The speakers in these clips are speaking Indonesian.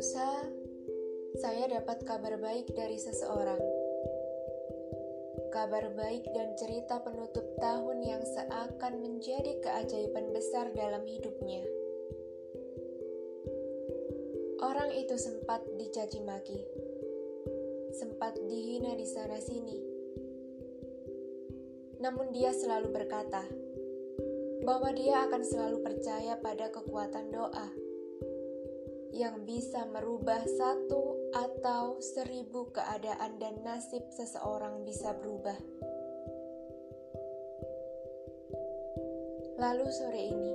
lusa, saya dapat kabar baik dari seseorang. Kabar baik dan cerita penutup tahun yang seakan menjadi keajaiban besar dalam hidupnya. Orang itu sempat dicaci maki, sempat dihina di sana-sini. Namun dia selalu berkata bahwa dia akan selalu percaya pada kekuatan doa yang bisa merubah satu atau seribu keadaan dan nasib seseorang bisa berubah. Lalu sore ini,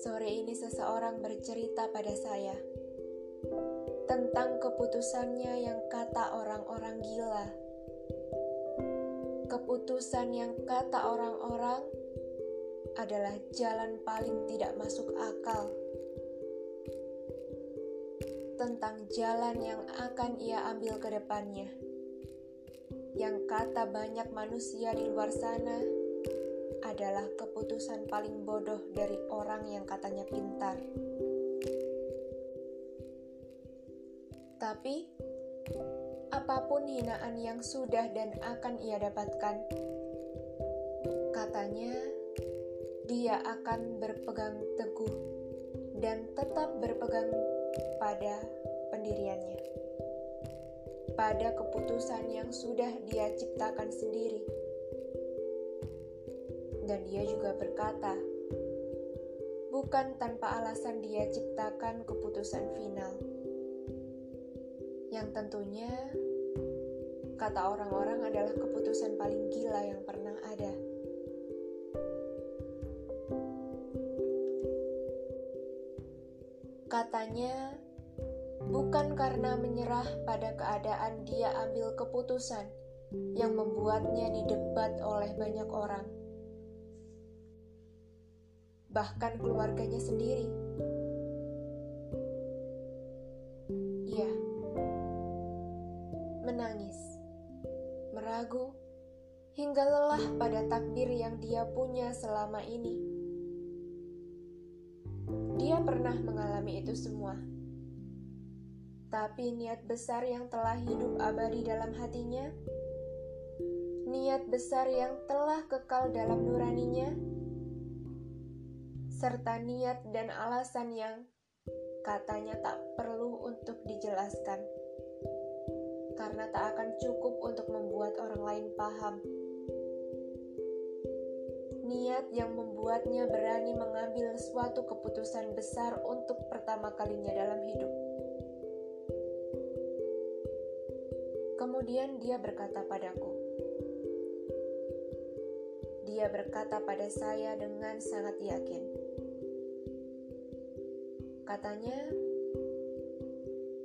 sore ini seseorang bercerita pada saya tentang keputusannya yang kata orang-orang gila. Keputusan yang kata orang-orang adalah jalan paling tidak masuk akal tentang jalan yang akan ia ambil ke depannya. Yang kata banyak manusia di luar sana adalah keputusan paling bodoh dari orang yang katanya pintar. Tapi, apa pun hinaan yang sudah dan akan ia dapatkan, katanya dia akan berpegang teguh dan tetap berpegang pada pendiriannya, pada keputusan yang sudah dia ciptakan sendiri. Dan dia juga berkata, bukan tanpa alasan dia ciptakan keputusan final. Yang tentunya, kata orang-orang adalah keputusan paling gila yang pernah ada. Katanya, bukan karena menyerah pada keadaan dia ambil keputusan yang membuatnya didebat oleh banyak orang, bahkan keluarganya sendiri. Iya, menangis, meragu, hingga lelah pada takdir yang dia punya selama ini pernah mengalami itu semua. Tapi niat besar yang telah hidup abadi dalam hatinya, niat besar yang telah kekal dalam nuraninya, serta niat dan alasan yang katanya tak perlu untuk dijelaskan, karena tak akan cukup untuk membuat orang lain paham niat yang membuatnya berani mengambil suatu keputusan besar untuk pertama kalinya dalam hidup. Kemudian dia berkata padaku, dia berkata pada saya dengan sangat yakin. Katanya,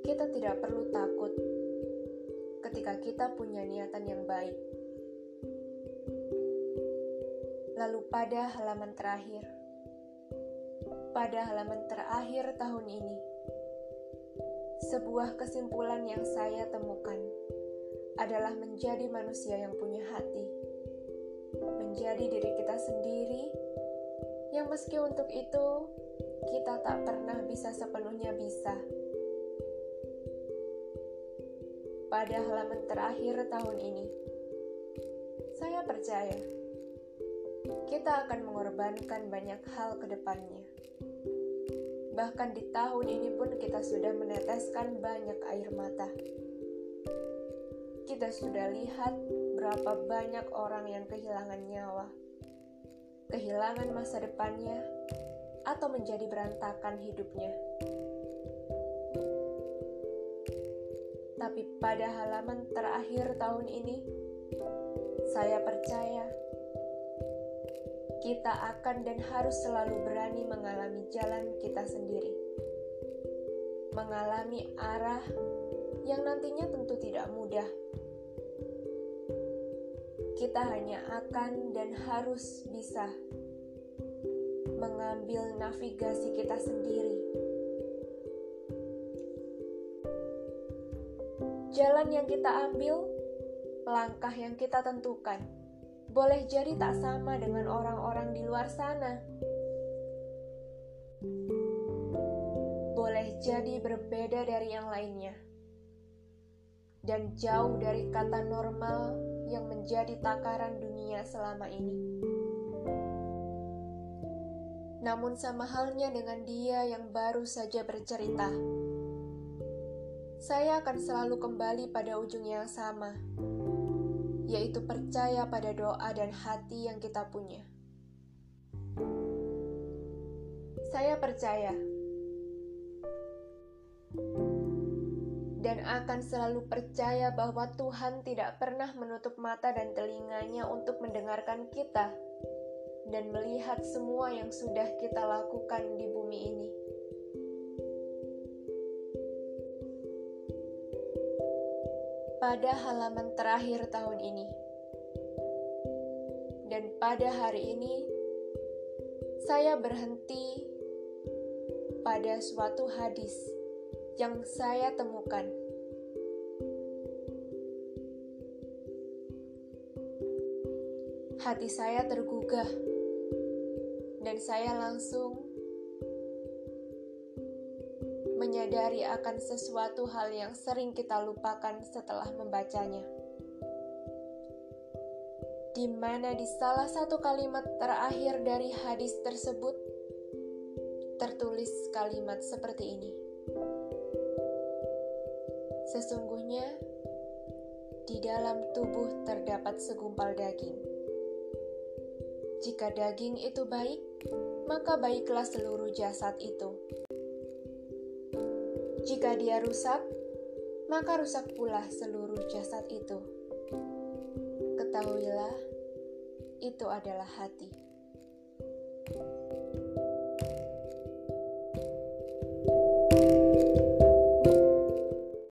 kita tidak perlu takut ketika kita punya niatan yang baik Lalu pada halaman terakhir, pada halaman terakhir tahun ini, sebuah kesimpulan yang saya temukan adalah menjadi manusia yang punya hati, menjadi diri kita sendiri, yang meski untuk itu kita tak pernah bisa sepenuhnya bisa. Pada halaman terakhir tahun ini, saya percaya kita akan mengorbankan banyak hal ke depannya. Bahkan di tahun ini pun kita sudah meneteskan banyak air mata. Kita sudah lihat berapa banyak orang yang kehilangan nyawa, kehilangan masa depannya, atau menjadi berantakan hidupnya. Tapi pada halaman terakhir tahun ini, saya percaya kita akan dan harus selalu berani mengalami jalan kita sendiri, mengalami arah yang nantinya tentu tidak mudah. Kita hanya akan dan harus bisa mengambil navigasi kita sendiri. Jalan yang kita ambil, langkah yang kita tentukan boleh jadi tak sama dengan orang-orang di luar sana. Boleh menjadi berbeda dari yang lainnya, dan jauh dari kata normal yang menjadi takaran dunia selama ini. Namun, sama halnya dengan dia yang baru saja bercerita, saya akan selalu kembali pada ujung yang sama, yaitu percaya pada doa dan hati yang kita punya. Saya percaya dan akan selalu percaya bahwa Tuhan tidak pernah menutup mata dan telinganya untuk mendengarkan kita dan melihat semua yang sudah kita lakukan di bumi ini. Pada halaman terakhir tahun ini, dan pada hari ini, saya berhenti pada suatu hadis yang saya temukan. Hati saya tergugah, dan saya langsung menyadari akan sesuatu hal yang sering kita lupakan setelah membacanya. Di mana di salah satu kalimat terakhir dari hadis tersebut, tertulis kalimat seperti ini. Sesungguhnya di dalam tubuh terdapat segumpal daging. Jika daging itu baik, maka baiklah seluruh jasad itu. Jika dia rusak, maka rusak pula seluruh jasad itu. Ketahuilah, itu adalah hati.